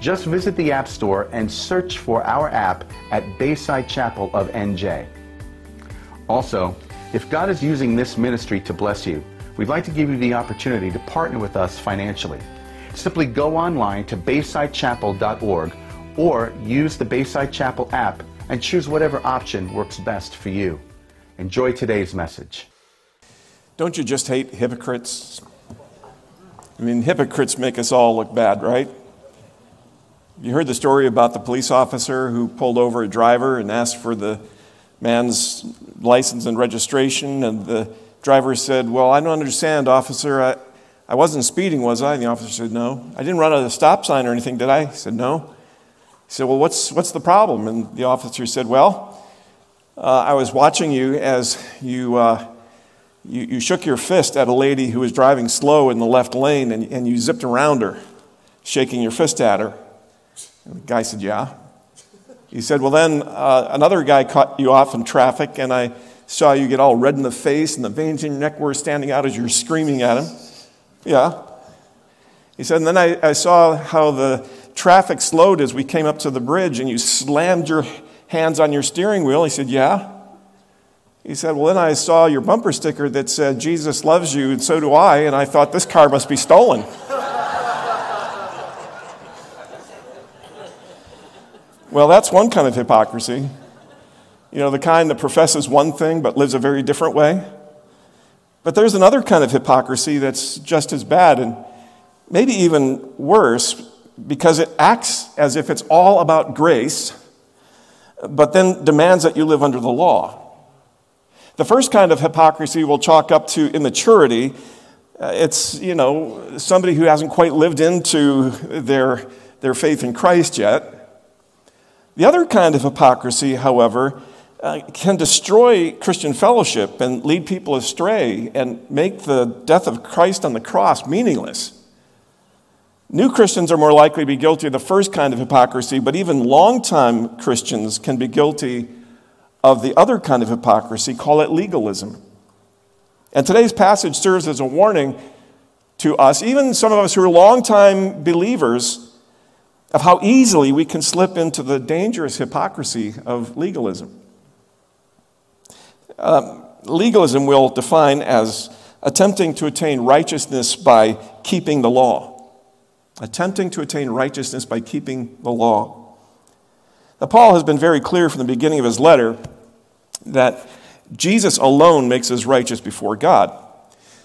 Just visit the App Store and search for our app at Bayside Chapel of NJ. Also, if God is using this ministry to bless you, we'd like to give you the opportunity to partner with us financially. Simply go online to baysidechapel.org or use the Bayside Chapel app and choose whatever option works best for you. Enjoy today's message. Don't you just hate hypocrites? I mean, hypocrites make us all look bad, right? You heard the story about the police officer who pulled over a driver and asked for the man's license and registration, and the driver said, Well, I don't understand, officer. I, I wasn't speeding, was I? And the officer said, No. I didn't run at a stop sign or anything, did I? He said, No. He said, Well, what's, what's the problem? And the officer said, Well, uh, I was watching you as you, uh, you, you, shook your fist at a lady who was driving slow in the left lane and, and you zipped around her, shaking your fist at her. And the guy said, Yeah. He said, Well, then uh, another guy caught you off in traffic, and I saw you get all red in the face, and the veins in your neck were standing out as you were screaming at him. Yeah. He said, And then I, I saw how the traffic slowed as we came up to the bridge, and you slammed your hands on your steering wheel. He said, Yeah. He said, Well, then I saw your bumper sticker that said, Jesus loves you, and so do I, and I thought this car must be stolen. Well, that's one kind of hypocrisy. You know, the kind that professes one thing but lives a very different way. But there's another kind of hypocrisy that's just as bad and maybe even worse because it acts as if it's all about grace, but then demands that you live under the law. The first kind of hypocrisy we'll chalk up to immaturity. Uh, it's, you know, somebody who hasn't quite lived into their, their faith in Christ yet. The other kind of hypocrisy, however, uh, can destroy Christian fellowship and lead people astray and make the death of Christ on the cross meaningless. New Christians are more likely to be guilty of the first kind of hypocrisy, but even longtime Christians can be guilty of the other kind of hypocrisy, call it legalism. And today's passage serves as a warning to us, even some of us who are longtime believers, of how easily we can slip into the dangerous hypocrisy of legalism. Um, legalism will define as attempting to attain righteousness by keeping the law. Attempting to attain righteousness by keeping the law. Now, Paul has been very clear from the beginning of his letter that Jesus alone makes us righteous before God.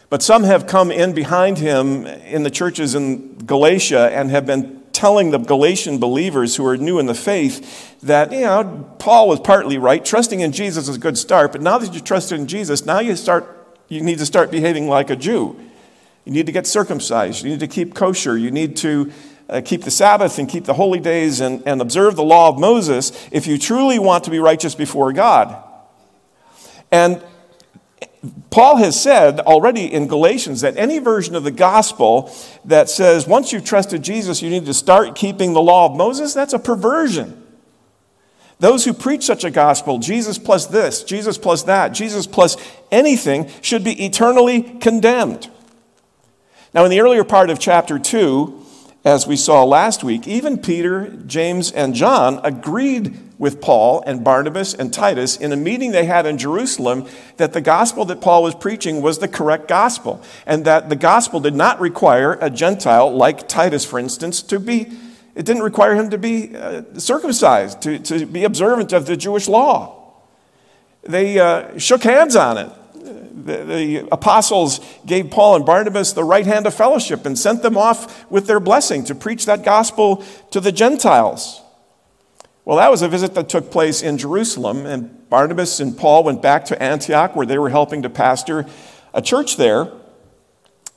But some have come in behind him in the churches in Galatia and have been telling the Galatian believers who are new in the faith that, you know, Paul was partly right. Trusting in Jesus is a good start, but now that you trust in Jesus, now you start, you need to start behaving like a Jew. You need to get circumcised. You need to keep kosher. You need to uh, keep the Sabbath and keep the holy days and, and observe the law of Moses if you truly want to be righteous before God. And Paul has said already in Galatians that any version of the gospel that says once you've trusted Jesus, you need to start keeping the law of Moses, that's a perversion. Those who preach such a gospel, Jesus plus this, Jesus plus that, Jesus plus anything, should be eternally condemned. Now, in the earlier part of chapter 2, as we saw last week, even Peter, James, and John agreed with Paul and Barnabas and Titus in a meeting they had in Jerusalem that the gospel that Paul was preaching was the correct gospel, and that the gospel did not require a Gentile, like Titus, for instance, to be, it didn't require him to be uh, circumcised, to, to be observant of the Jewish law. They uh, shook hands on it the, apostles gave Paul and Barnabas the right hand of fellowship and sent them off with their blessing to preach that gospel to the Gentiles. Well, that was a visit that took place in Jerusalem, and Barnabas and Paul went back to Antioch where they were helping to pastor a church there.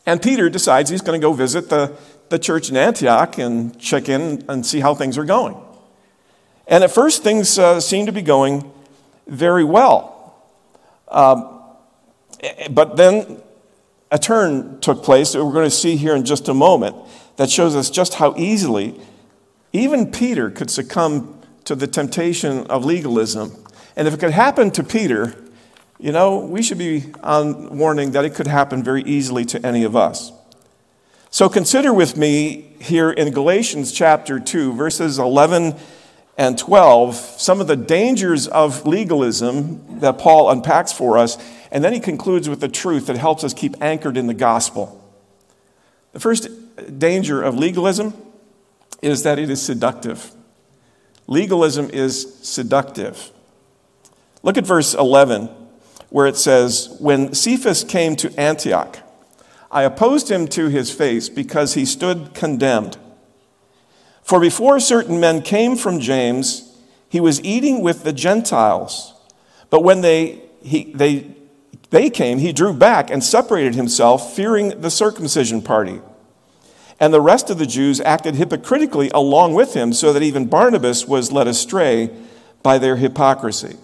And Peter decides he's going to go visit the, the church in Antioch and check in and see how things are going. And at first, things uh, seem to be going very well. Um, but then a turn took place that we're going to see here in just a moment that shows us just how easily even Peter could succumb to the temptation of legalism. And if it could happen to Peter, you know, we should be on warning that it could happen very easily to any of us. So consider with me here in Galatians chapter 2, verses 11 and 12, some of the dangers of legalism that Paul unpacks for us, and then he concludes with the truth that helps us keep anchored in the gospel. The first danger of legalism is that it is seductive. Legalism is seductive. Look at verse 11 where it says, When Cephas came to Antioch, I opposed him to his face because he stood condemned. For before certain men came from James, he was eating with the Gentiles. But when they, he, they, they came, he drew back and separated himself, fearing the circumcision party. And the rest of the Jews acted hypocritically along with him, so that even Barnabas was led astray by their hypocrisy.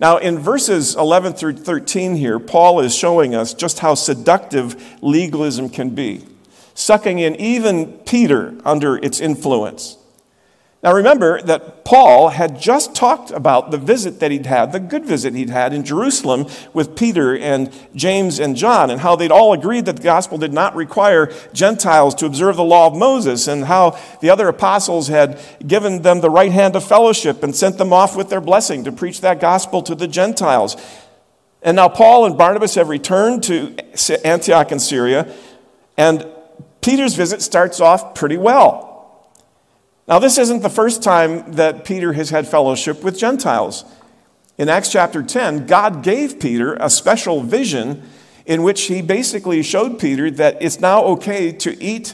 Now, in verses 11 through 13 here, Paul is showing us just how seductive legalism can be, sucking in even Peter under its influence. Now remember that Paul had just talked about the visit that he'd had, the good visit he'd had in Jerusalem with Peter and James and John, and how they'd all agreed that the gospel did not require Gentiles to observe the law of Moses, and how the other apostles had given them the right hand of fellowship and sent them off with their blessing to preach that gospel to the Gentiles. And now Paul and Barnabas have returned to Antioch in Syria, and Peter's visit starts off pretty well. Now, this isn't the first time that Peter has had fellowship with Gentiles. In Acts chapter 10, God gave Peter a special vision in which he basically showed Peter that it's now okay to eat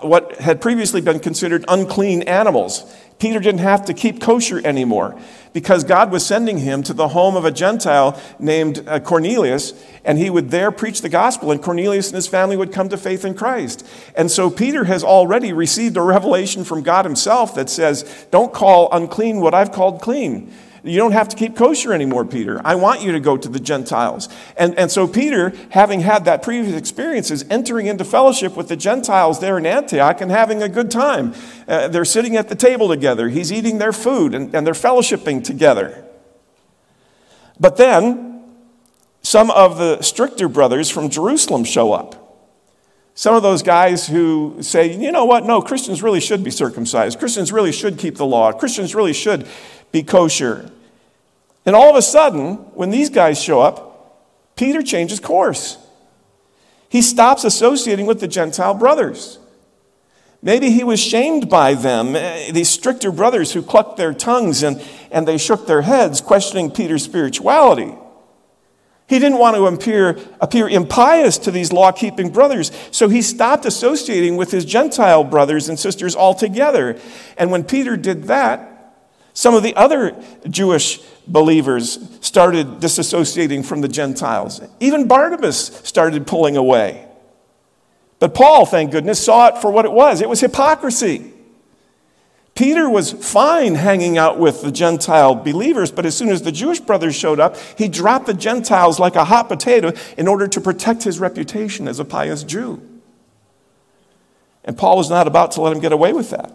what had previously been considered unclean animals. Peter didn't have to keep kosher anymore because God was sending him to the home of a Gentile named uh, Cornelius, and he would there preach the gospel, and Cornelius and his family would come to faith in Christ. And so Peter has already received a revelation from God himself that says, Don't call unclean what I've called clean. You don't have to keep kosher anymore, Peter. I want you to go to the Gentiles. And, and so, Peter, having had that previous experience, is entering into fellowship with the Gentiles there in Antioch and having a good time. Uh, they're sitting at the table together. He's eating their food and, and they're fellowshipping together. But then, some of the stricter brothers from Jerusalem show up. Some of those guys who say, you know what, no, Christians really should be circumcised. Christians really should keep the law. Christians really should be kosher. And all of a sudden, when these guys show up, Peter changes course. He stops associating with the Gentile brothers. Maybe he was shamed by them, eh, these stricter brothers who clucked their tongues and, and they shook their heads, questioning Peter's spirituality. He didn't want to appear, appear impious to these law keeping brothers, so he stopped associating with his Gentile brothers and sisters altogether. And when Peter did that, some of the other Jewish believers started disassociating from the Gentiles. Even Barnabas started pulling away. But Paul, thank goodness, saw it for what it was it was hypocrisy. Peter was fine hanging out with the Gentile believers, but as soon as the Jewish brothers showed up, he dropped the Gentiles like a hot potato in order to protect his reputation as a pious Jew. And Paul was not about to let him get away with that.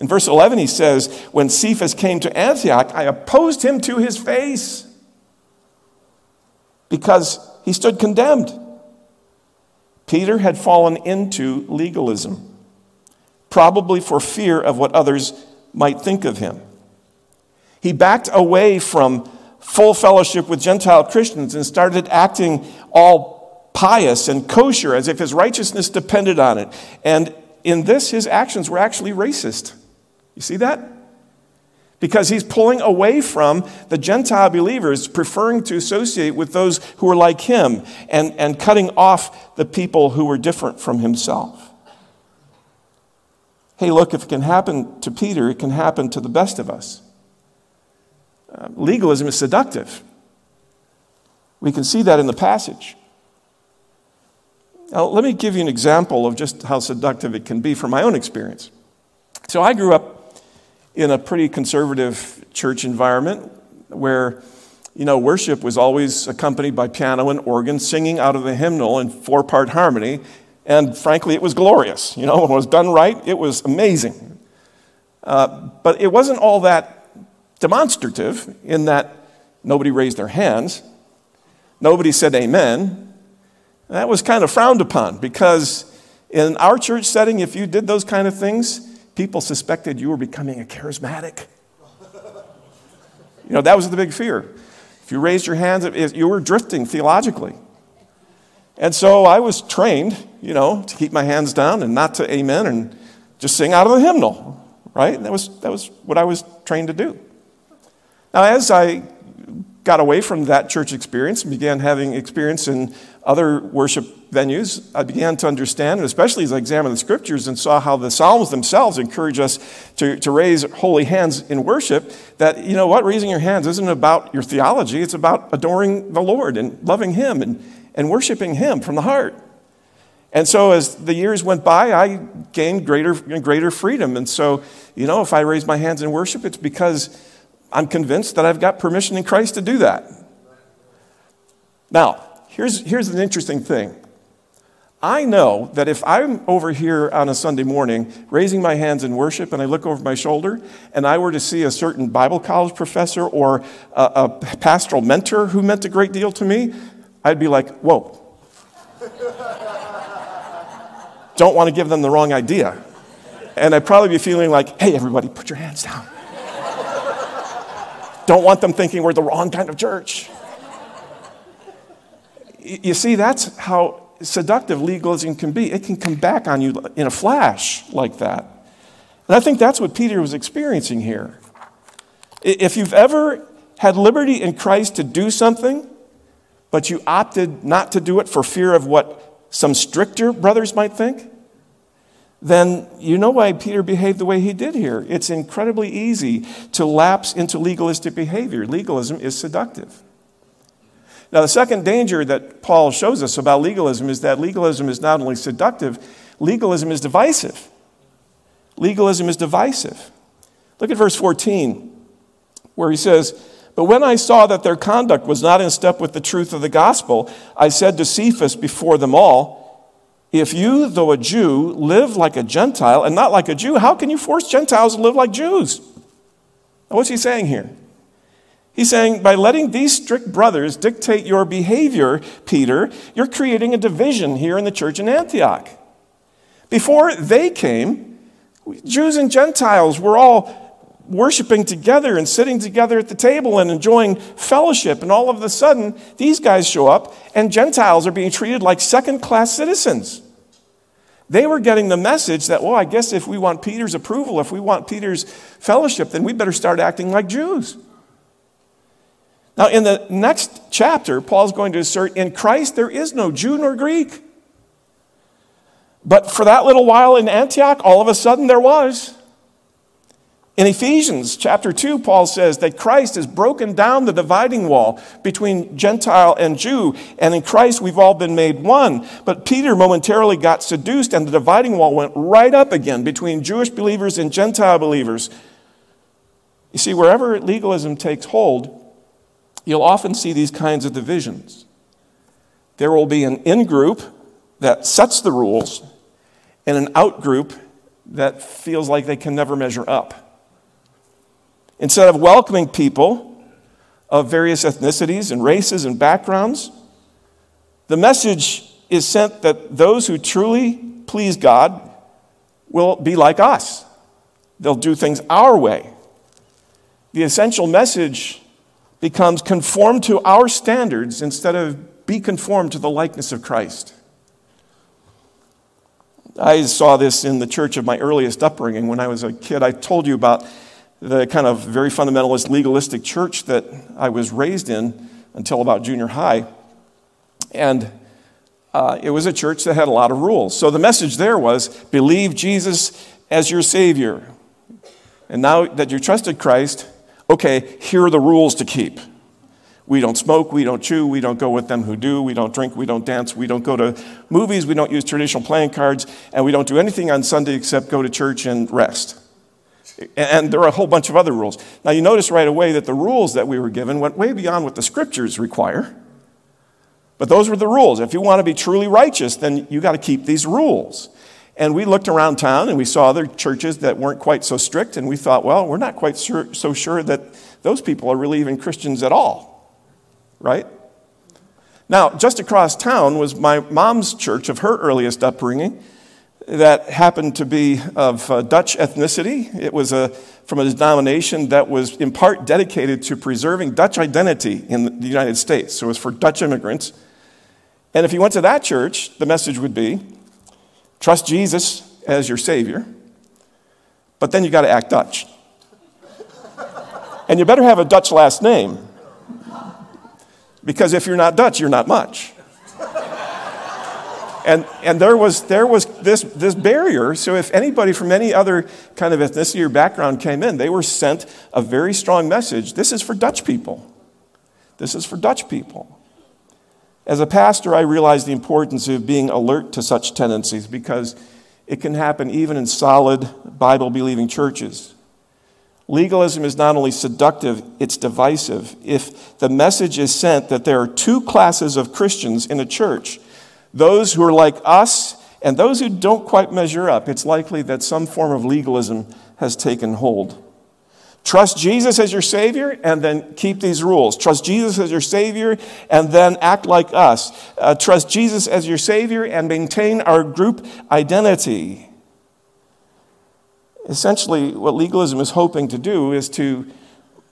In verse 11, he says, When Cephas came to Antioch, I opposed him to his face because he stood condemned. Peter had fallen into legalism, probably for fear of what others might think of him. He backed away from full fellowship with Gentile Christians and started acting all pious and kosher as if his righteousness depended on it. And in this, his actions were actually racist. You see that? Because he's pulling away from the Gentile believers, preferring to associate with those who are like him and, and cutting off the people who were different from himself. Hey, look, if it can happen to Peter, it can happen to the best of us. Uh, legalism is seductive. We can see that in the passage. Now, let me give you an example of just how seductive it can be from my own experience. So, I grew up in a pretty conservative church environment where, you know, worship was always accompanied by piano and organ singing out of the hymnal in four part harmony. And frankly, it was glorious. You know, when it was done right, it was amazing. Uh, but it wasn't all that demonstrative in that nobody raised their hands, nobody said amen, that was kind of frowned upon because in our church setting, if you did those kind of things, people suspected you were becoming a charismatic. You know, that was the big fear. If you raised your hands, you were drifting theologically. And so I was trained, you know, to keep my hands down and not to amen and just sing out of the hymnal, right? And That was, that was what I was trained to do. Now, as I got away from that church experience and began having experience in other worship venues, I began to understand, and especially as I examined the scriptures and saw how the Psalms themselves encourage us to, to raise holy hands in worship, that, you know what, raising your hands isn't about your theology, it's about adoring the Lord and loving Him and, and worshiping Him from the heart. And so as the years went by, I gained greater and greater freedom. And so, you know, if I raise my hands in worship, it's because I'm convinced that I've got permission in Christ to do that. Now, Here's, here's an interesting thing. I know that if I'm over here on a Sunday morning raising my hands in worship and I look over my shoulder and I were to see a certain Bible college professor or a, a pastoral mentor who meant a great deal to me, I'd be like, whoa. Don't want to give them the wrong idea. And I'd probably be feeling like, hey, everybody, put your hands down. Don't want them thinking we're the wrong kind of church. You see, that's how seductive legalism can be. It can come back on you in a flash like that. And I think that's what Peter was experiencing here. If you've ever had liberty in Christ to do something, but you opted not to do it for fear of what some stricter brothers might think, then you know why Peter behaved the way he did here. It's incredibly easy to lapse into legalistic behavior. Legalism is seductive. Now, the second danger that Paul shows us about legalism is that legalism is not only seductive, legalism is divisive. Legalism is divisive. Look at verse 14, where he says, But when I saw that their conduct was not in step with the truth of the gospel, I said to Cephas before them all, If you, though a Jew, live like a Gentile and not like a Jew, how can you force Gentiles to live like Jews? Now, what's he saying here? He's saying, by letting these strict brothers dictate your behavior, Peter, you're creating a division here in the church in Antioch. Before they came, Jews and Gentiles were all worshiping together and sitting together at the table and enjoying fellowship. And all of a sudden, these guys show up, and Gentiles are being treated like second class citizens. They were getting the message that, well, I guess if we want Peter's approval, if we want Peter's fellowship, then we better start acting like Jews. Now, in the next chapter, Paul's going to assert in Christ there is no Jew nor Greek. But for that little while in Antioch, all of a sudden there was. In Ephesians chapter 2, Paul says that Christ has broken down the dividing wall between Gentile and Jew, and in Christ we've all been made one. But Peter momentarily got seduced, and the dividing wall went right up again between Jewish believers and Gentile believers. You see, wherever legalism takes hold, you'll often see these kinds of divisions. There will be an in group that sets the rules and an out group that feels like they can never measure up. Instead of welcoming people of various ethnicities and races and backgrounds, the message is sent that those who truly please God will be like us. They'll do things our way. The essential message becomes conform to our standards instead of be conformed to the likeness of Christ. I saw this in the church of my earliest upbringing when I was a kid. I told you about the kind of very fundamentalist, legalistic church that I was raised in until about junior high. And uh, it was a church that had a lot of rules. So the message there was believe Jesus as your Savior. And now that you trusted Christ, okay, here are the rules to keep. We don't smoke, we don't chew, we don't go with them who do, we don't drink, we don't dance, we don't go to movies, we don't use traditional playing cards, and we don't do anything on Sunday except go to church and rest. And there are a whole bunch of other rules. Now, you notice right away that the rules that we were given went way beyond what the scriptures require. But those were the rules. If you want to be truly righteous, then you got to keep these rules. And we looked around town and we saw other churches that weren't quite so strict, and we thought, well, we're not quite so sure that those people are really even Christians at all, right? Now, just across town was my mom's church of her earliest upbringing that happened to be of uh, Dutch ethnicity. It was a, from a denomination that was in part dedicated to preserving Dutch identity in the United States. So it was for Dutch immigrants. And if you went to that church, the message would be trust Jesus as your Savior, but then you got to act Dutch. and you better have a Dutch last name, because if you're not Dutch, you're not much. And, and there was, there was this, this barrier. So, if anybody from any other kind of ethnicity or background came in, they were sent a very strong message this is for Dutch people. This is for Dutch people. As a pastor, I realize the importance of being alert to such tendencies because it can happen even in solid Bible believing churches. Legalism is not only seductive, it's divisive. If the message is sent that there are two classes of Christians in a church, those who are like us and those who don't quite measure up, it's likely that some form of legalism has taken hold. Trust Jesus as your Savior and then keep these rules. Trust Jesus as your Savior and then act like us. Uh, trust Jesus as your Savior and maintain our group identity. Essentially, what legalism is hoping to do is to,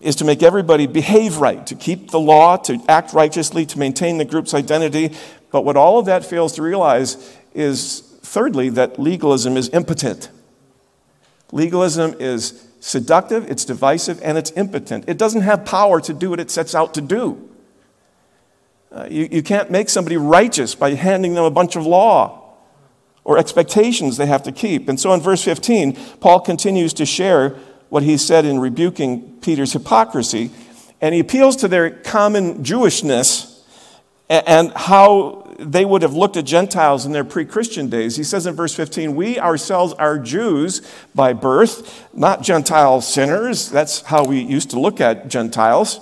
is to make everybody behave right, to keep the law, to act righteously, to maintain the group's identity. But what all of that fails to realize is, thirdly, that legalism is impotent. Legalism is seductive, it's divisive, and it's impotent. It doesn't have power to do what it sets out to do. Uh, you, you can't make somebody righteous by handing them a bunch of law or expectations they have to keep. And so in verse 15, Paul continues to share what he said in rebuking Peter's hypocrisy, and he appeals to their common Jewishness and how they would have looked at Gentiles in their pre Christian days. He says in verse 15, We ourselves are Jews by birth, not Gentile sinners. That's how we used to look at Gentiles.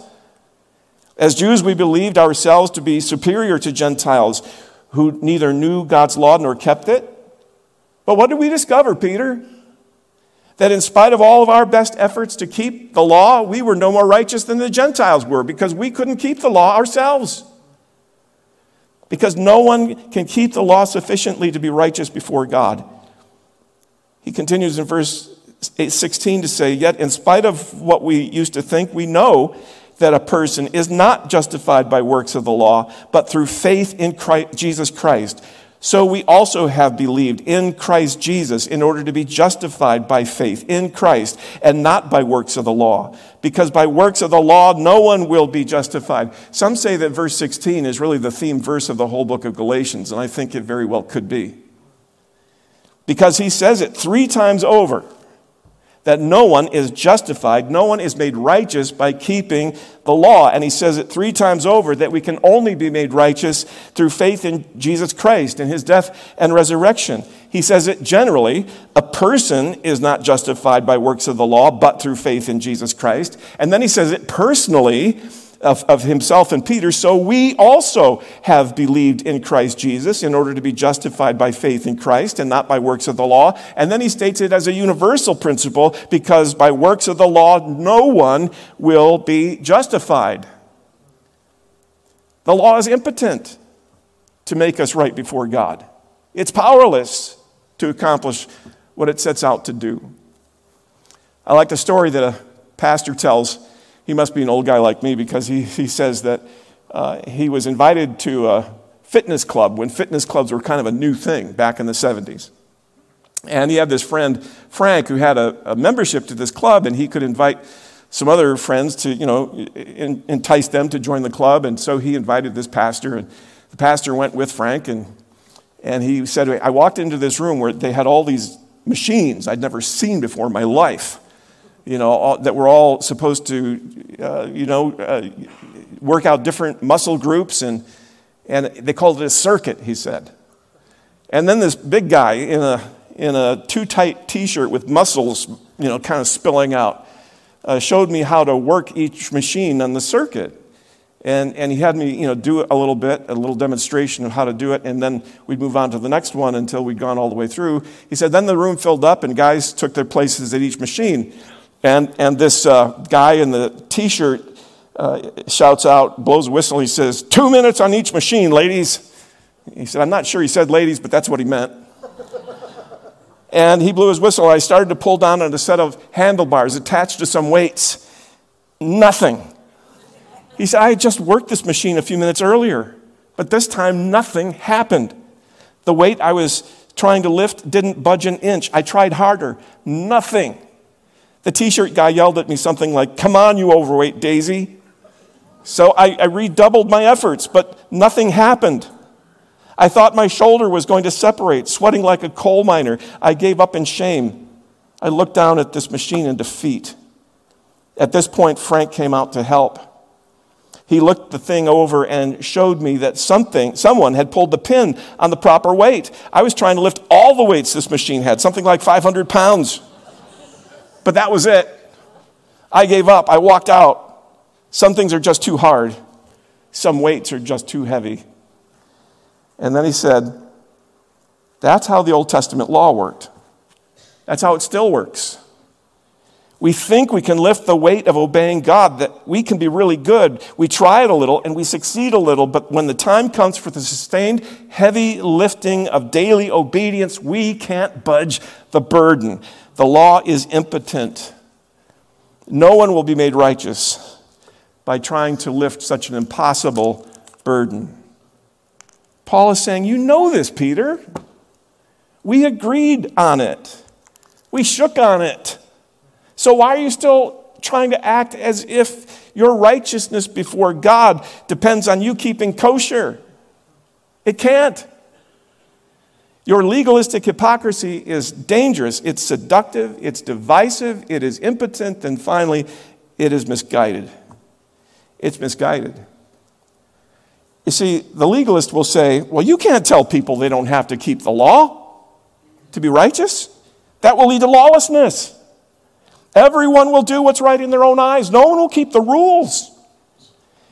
As Jews, we believed ourselves to be superior to Gentiles who neither knew God's law nor kept it. But what did we discover, Peter? That in spite of all of our best efforts to keep the law, we were no more righteous than the Gentiles were because we couldn't keep the law ourselves because no one can keep the law sufficiently to be righteous before God. He continues in verse 16 to say, Yet, in spite of what we used to think, we know that a person is not justified by works of the law, but through faith in Christ, Jesus Christ. So we also have believed in Christ Jesus in order to be justified by faith in Christ and not by works of the law. Because by works of the law, no one will be justified. Some say that verse 16 is really the theme verse of the whole book of Galatians, and I think it very well could be. Because he says it three times over that no one is justified, no one is made righteous by keeping the law. And he says it three times over that we can only be made righteous through faith in Jesus Christ and his death and resurrection. He says it generally a person is not justified by works of the law, but through faith in Jesus Christ. And then he says it personally of, of himself and Peter, so we also have believed in Christ Jesus in order to be justified by faith in Christ and not by works of the law. And then he states it as a universal principle because by works of the law, no one will be justified. The law is impotent to make us right before God, it's powerless to accomplish what it sets out to do. I like the story that a pastor tells he must be an old guy like me because he, he says that uh, he was invited to a fitness club when fitness clubs were kind of a new thing back in the 70s. And he had this friend, Frank, who had a, a membership to this club, and he could invite some other friends to, you know, in, entice them to join the club. And so he invited this pastor, and the pastor went with Frank, and, and he said, I walked into this room where they had all these machines I'd never seen before in my life you know, all, that we're all supposed to, uh, you know, uh, work out different muscle groups, and, and they called it a circuit, he said. And then this big guy in a, in a too tight t shirt with muscles, you know, kind of spilling out, uh, showed me how to work each machine on the circuit. And, and he had me, you know, do a little bit, a little demonstration of how to do it, and then we'd move on to the next one until we'd gone all the way through. He said, then the room filled up and guys took their places at each machine. And, and this uh, guy in the t-shirt uh, shouts out, blows a whistle, he says, two minutes on each machine, ladies. He said, I'm not sure he said ladies, but that's what he meant. and he blew his whistle. I started to pull down on a set of handlebars attached to some weights. Nothing. He said, I just worked this machine a few minutes earlier, but this time nothing happened. The weight I was trying to lift didn't budge an inch. I tried harder. Nothing. The t shirt guy yelled at me something like, Come on, you overweight daisy. So I, I, redoubled my efforts, but nothing happened. I thought my shoulder was going to separate, sweating like a coal miner. I gave up in shame. I looked down at this machine in defeat. At this point, Frank came out to help he looked the thing over and showed me that something, someone had pulled the pin on the proper weight. I was trying to lift all the weights this machine had, something like 500 pounds. But that was it. I gave up. I walked out. Some things are just too hard, some weights are just too heavy. And then he said, That's how the Old Testament law worked. That's how it still works. We think we can lift the weight of obeying God, that we can be really good. We try it a little and we succeed a little, but when the time comes for the sustained, heavy lifting of daily obedience, we can't budge the burden. The law is impotent. No one will be made righteous by trying to lift such an impossible burden. Paul is saying, You know this, Peter. We agreed on it, we shook on it. So why are you still trying to act as if your righteousness before God depends on you keeping kosher? It can't. Your legalistic hypocrisy is dangerous. It's seductive, it's divisive, it is impotent, and finally, it is misguided. It's misguided. You see, the legalist will say, well, you can't tell people they don't have to keep the law to be righteous. That will lead to lawlessness. Everyone will do what's right in their own eyes. No one will keep the rules.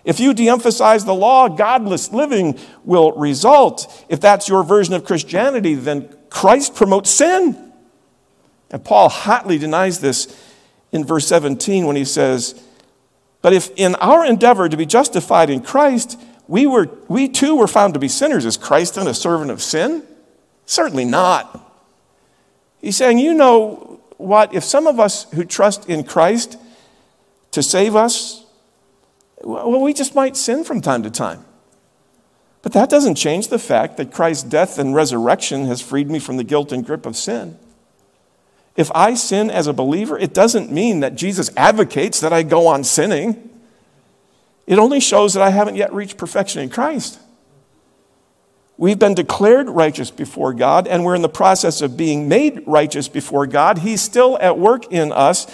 If you de emphasize the law, godless living will result. If that's your version of Christianity, then Christ promotes sin. And Paul hotly denies this in verse 17 when he says, But if in our endeavor to be justified in Christ, we, were, we too were found to be sinners, is Christ then a servant of sin? Certainly not. He's saying, You know what? If some of us who trust in Christ to save us, well, we just might sin from time to time. But that doesn't change the fact that Christ's death and resurrection has freed me from the guilt and grip of sin. If I sin as a believer, it doesn't mean that Jesus advocates that I go on sinning. It only shows that I haven't yet reached perfection in Christ. We've been declared righteous before God, and we're in the process of being made righteous before God. He's still at work in us.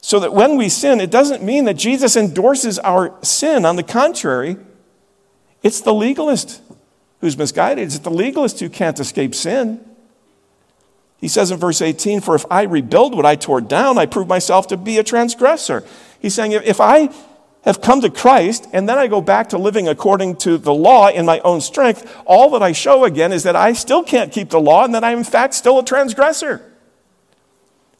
So that when we sin, it doesn't mean that Jesus endorses our sin. On the contrary, it's the legalist who's misguided. It's the legalist who can't escape sin. He says in verse 18, For if I rebuild what I tore down, I prove myself to be a transgressor. He's saying, If I have come to Christ, and then I go back to living according to the law in my own strength, all that I show again is that I still can't keep the law and that I'm, in fact, still a transgressor.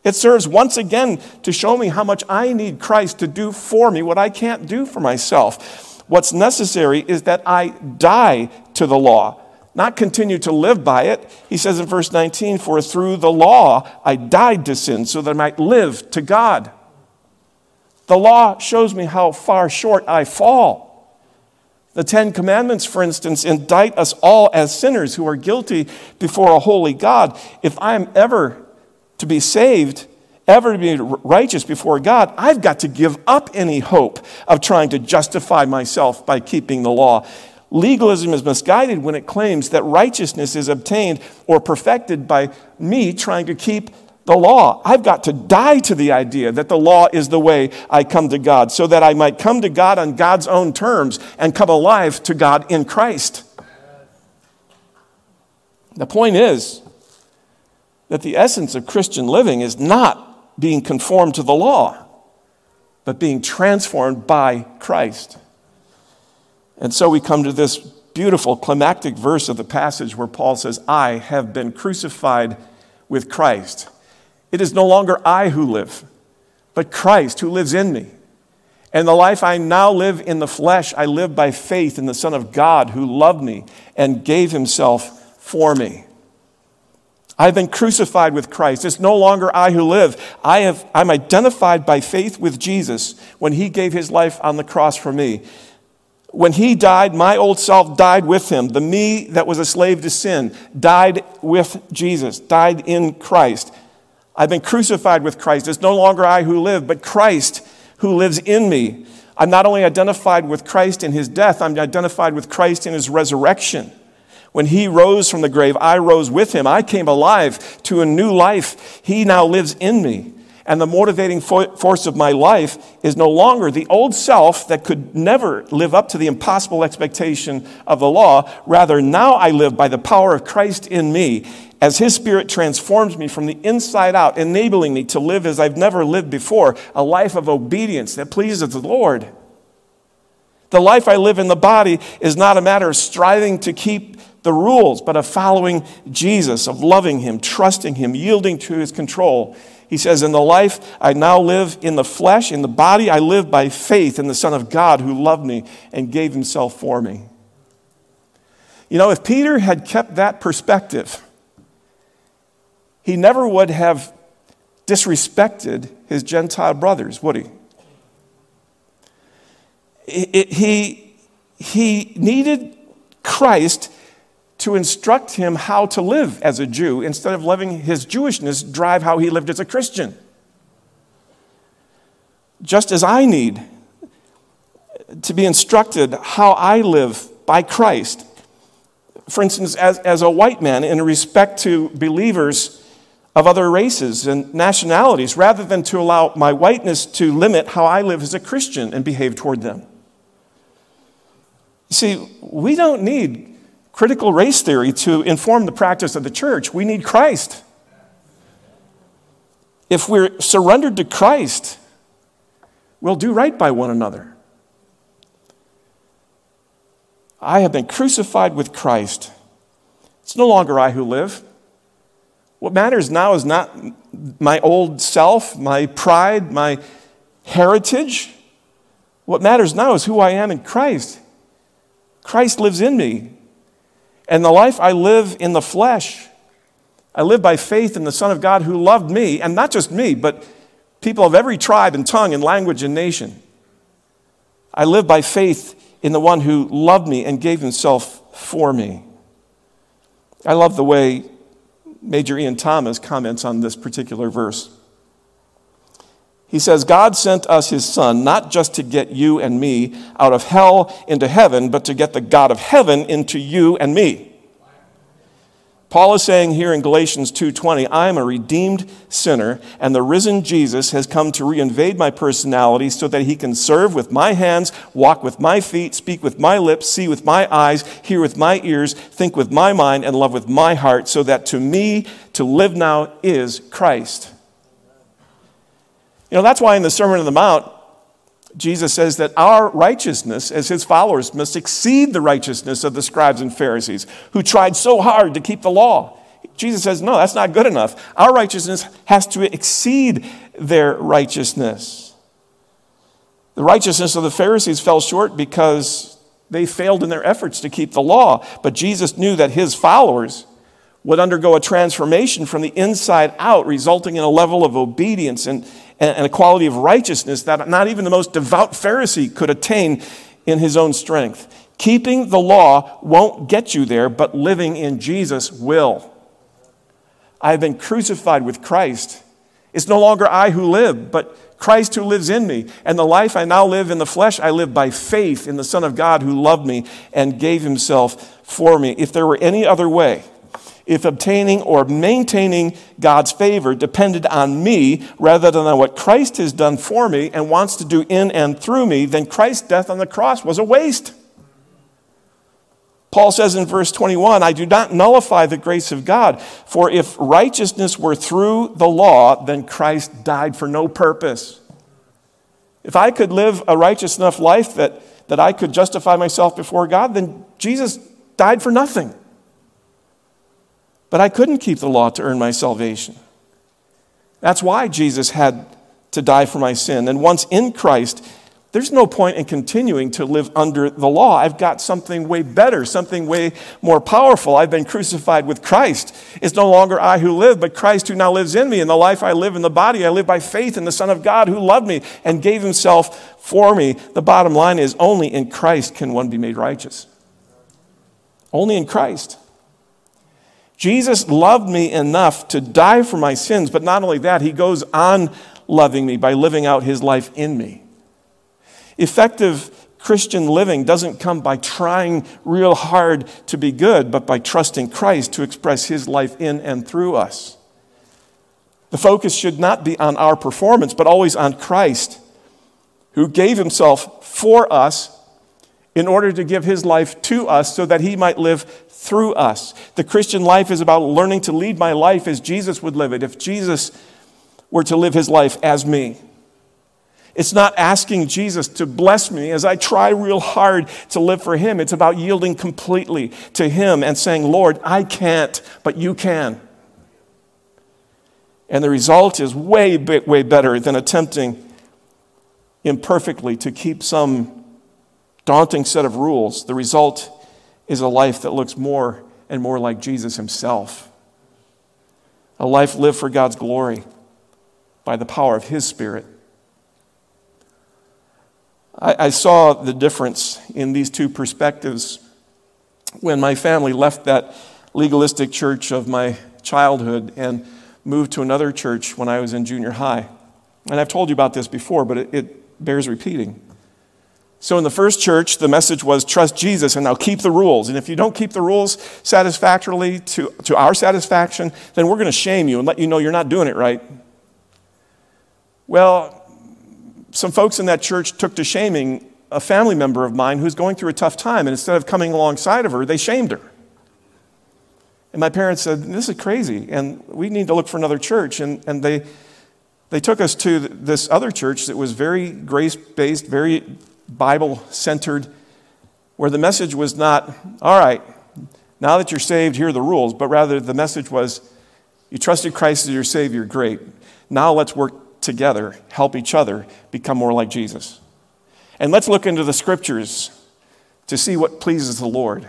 It serves once again to show me how much I need Christ to do for me what I can't do for myself. What's necessary is that I die to the law, not continue to live by it. He says in verse 19, For through the law I died to sin so that I might live to God. The law shows me how far short I fall. The Ten Commandments, for instance, indict us all as sinners who are guilty before a holy God. If I am ever to be saved, ever to be righteous before God, I've got to give up any hope of trying to justify myself by keeping the law. Legalism is misguided when it claims that righteousness is obtained or perfected by me trying to keep the law. I've got to die to the idea that the law is the way I come to God so that I might come to God on God's own terms and come alive to God in Christ. The point is that the essence of Christian living is not being conformed to the law, but being transformed by Christ. And so we come to this beautiful climactic verse of the passage where Paul says, I have been crucified with Christ. It is no longer I who live, but Christ who lives in me. And the life I now live in the flesh, I live by faith in the Son of God who loved me and gave himself for me. I've been crucified with Christ. It's no longer I who live. I have, I'm identified by faith with Jesus when he gave his life on the cross for me. When he died, my old self died with him. The me that was a slave to sin died with Jesus, died in Christ. I've been crucified with Christ. It's no longer I who live, but Christ who lives in me. I'm not only identified with Christ in his death, I'm identified with Christ in his resurrection. When he rose from the grave, I rose with him. I came alive to a new life. He now lives in me. And the motivating force of my life is no longer the old self that could never live up to the impossible expectation of the law. Rather, now I live by the power of Christ in me as His Spirit transforms me from the inside out, enabling me to live as I've never lived before a life of obedience that pleases the Lord. The life I live in the body is not a matter of striving to keep the rules, but of following Jesus, of loving Him, trusting Him, yielding to His control he says, In the life I now live in the flesh, in the body, I live by faith in the Son of God who loved me and gave himself for me. You know, if Peter had kept that perspective, he never would have disrespected his Gentile brothers, would he? He, he needed Christ to instruct him how to live as a Jew instead of letting his Jewishness drive how he lived as a Christian. Just as I need to be instructed how I live by Christ. For instance, as, as a white man, in respect to believers of other races and nationalities, rather than to allow my whiteness to limit how I live as a Christian and behave toward them. See, we don't need critical race theory to inform the practice of the church. We need Christ. If we're surrendered to Christ, we'll do right by one another. I have been crucified with Christ. It's no longer I who live. What matters now is not my old self, my pride, my heritage. What matters now is who I am in Christ. Christ lives in me. And the life I live in the flesh, I live by faith in the Son of God who loved me, and not just me, but people of every tribe and tongue and language and nation. I live by faith in the one who loved me and gave himself for me. I love the way Major Ian Thomas comments on this particular verse. He says, God sent us his son not just to get you and me out of hell into heaven, but to get the God of heaven into you and me. Paul is saying here in Galatians 2:20, I am a redeemed sinner and the risen Jesus has come to reinvade my personality so that he can serve with my hands, walk with my feet, speak with my lips, see with my eyes, hear with my ears, think with my mind and love with my heart so that to me to live now is Christ. You know, that's why in the Sermon on the Mount, Jesus says that our righteousness as his followers must exceed the righteousness of the scribes and Pharisees who tried so hard to keep the law. Jesus says, no, that's not good enough. Our righteousness has to exceed their righteousness. The righteousness of the Pharisees fell short because they failed in their efforts to keep the law. But Jesus knew that his followers would undergo a transformation from the inside out, resulting in a level of obedience and, and a quality of righteousness that not even the most devout Pharisee could attain in his own strength. Keeping the law won't get you there, but living in Jesus will. I have been crucified with Christ. It's no longer I who live, but Christ who lives in me. And the life I now live in the flesh, I live by faith in the Son of God who loved me and gave himself for me. If there were any other way, if obtaining or maintaining God's favor depended on me rather than on what Christ has done for me and wants to do in and through me, then Christ's death on the cross was a waste. Paul says in verse 21 I do not nullify the grace of God, for if righteousness were through the law, then Christ died for no purpose. If I could live a righteous enough life that, that I could justify myself before God, then Jesus died for nothing. But I couldn't keep the law to earn my salvation. That's why Jesus had to die for my sin. And once in Christ, there's no point in continuing to live under the law. I've got something way better, something way more powerful. I've been crucified with Christ. It's no longer I who live, but Christ who now lives in me. In the life I live in the body, I live by faith in the Son of God who loved me and gave himself for me. The bottom line is only in Christ can one be made righteous. Only in Christ. Jesus loved me enough to die for my sins, but not only that, he goes on loving me by living out his life in me. Effective Christian living doesn't come by trying real hard to be good, but by trusting Christ to express his life in and through us. The focus should not be on our performance, but always on Christ, who gave himself for us in order to give his life to us so that he might live through us. The Christian life is about learning to lead my life as Jesus would live it, if Jesus were to live his life as me. It's not asking Jesus to bless me as I try real hard to live for Him. It's about yielding completely to Him and saying, Lord, I can't, but you can. And the result is way, way better than attempting imperfectly to keep some daunting set of rules. The result is a life that looks more and more like Jesus Himself. A life lived for God's glory by the power of His Spirit. I, I saw the difference in these two perspectives when my family left that legalistic church of my childhood and moved to another church when I was in junior high. And I've told you about this before, but it, it, bears repeating. So, in the first church, the message was trust Jesus and now keep the rules. And if you don't keep the rules satisfactorily to, to our satisfaction, then we're going to shame you and let you know you're not doing it right. Well, some folks in that church took to shaming a family member of mine who's going through a tough time, and instead of coming alongside of her, they shamed her. And my parents said, This is crazy, and we need to look for another church. And, and they, they took us to this other church that was very grace based, very Bible centered, where the message was not, All right, now that you're saved, here are the rules, but rather the message was, You trusted Christ as your Savior, great. Now let's work together help each other become more like Jesus. And let's look into the scriptures to see what pleases the Lord.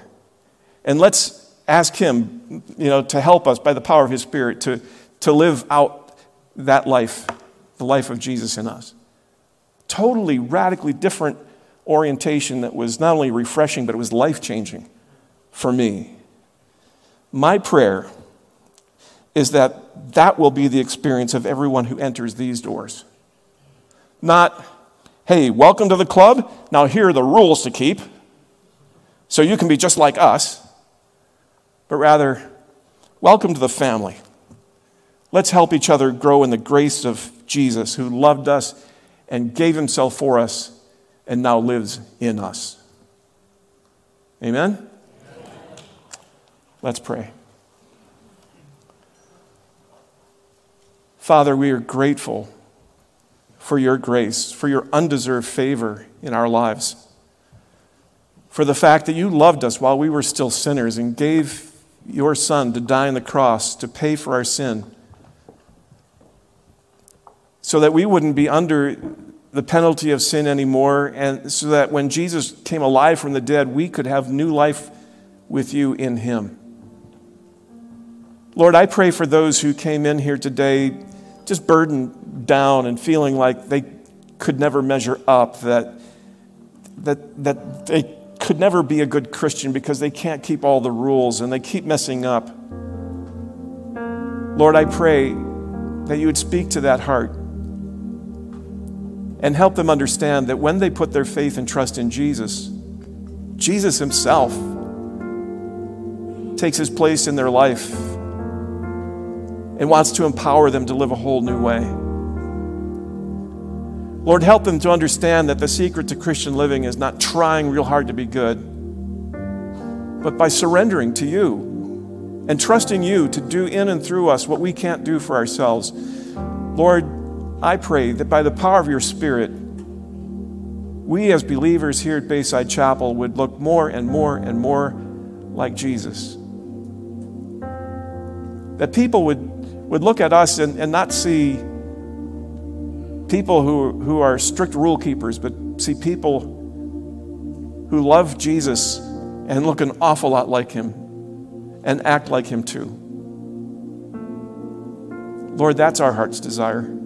And let's ask Him, you know, to help us by the power of His Spirit to, to live out that life, the life of Jesus in us. Totally, radically different orientation that was not only refreshing, but it was life changing for me. My prayer is that that will be the experience of everyone who enters these doors. Not, hey, welcome to the club. Now here are the rules to keep so you can be just like us. But rather, welcome to the family. Let's help each other grow in the grace of Jesus who loved us and gave himself for us and now lives in us. Amen? Let's pray. Father, we are grateful for your grace, for your undeserved favor in our lives, for the fact that you loved us while we were still sinners and gave your Son to die on the cross to pay for our sin so that we wouldn't be under the penalty of sin anymore, and so that when Jesus came alive from the dead, we could have new life with you in Him. Lord, I pray for those who came in here today just burdened down and feeling like they could never measure up, that, that, that they could never be a good Christian because they can't keep all the rules and they keep messing up. Lord, I pray that you would speak to that heart and help them understand that when they put their faith and trust in Jesus, Jesus Himself takes His place in their life and wants to empower them to live a whole new way. Lord, help them to understand that the secret to Christian living is not trying real hard to be good, but by surrendering to you and trusting you to do in and through us what we can't do for ourselves. Lord, I pray that by the power of your Spirit, we as believers here at Bayside Chapel would look more and more and more like Jesus. That people would, would look at us and, and not see people who, who are strict rule keepers, but see people who love Jesus and look an awful lot like him and act like him too. Lord, that's our heart's desire.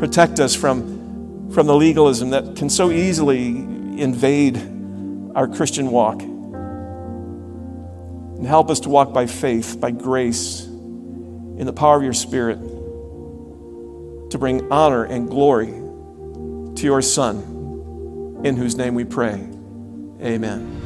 Protect us from, from the legalism that can so easily invade our Christian walk. And help us to walk by faith, by grace, in the power of your Spirit, to bring honor and glory to your Son, in whose name we pray. Amen.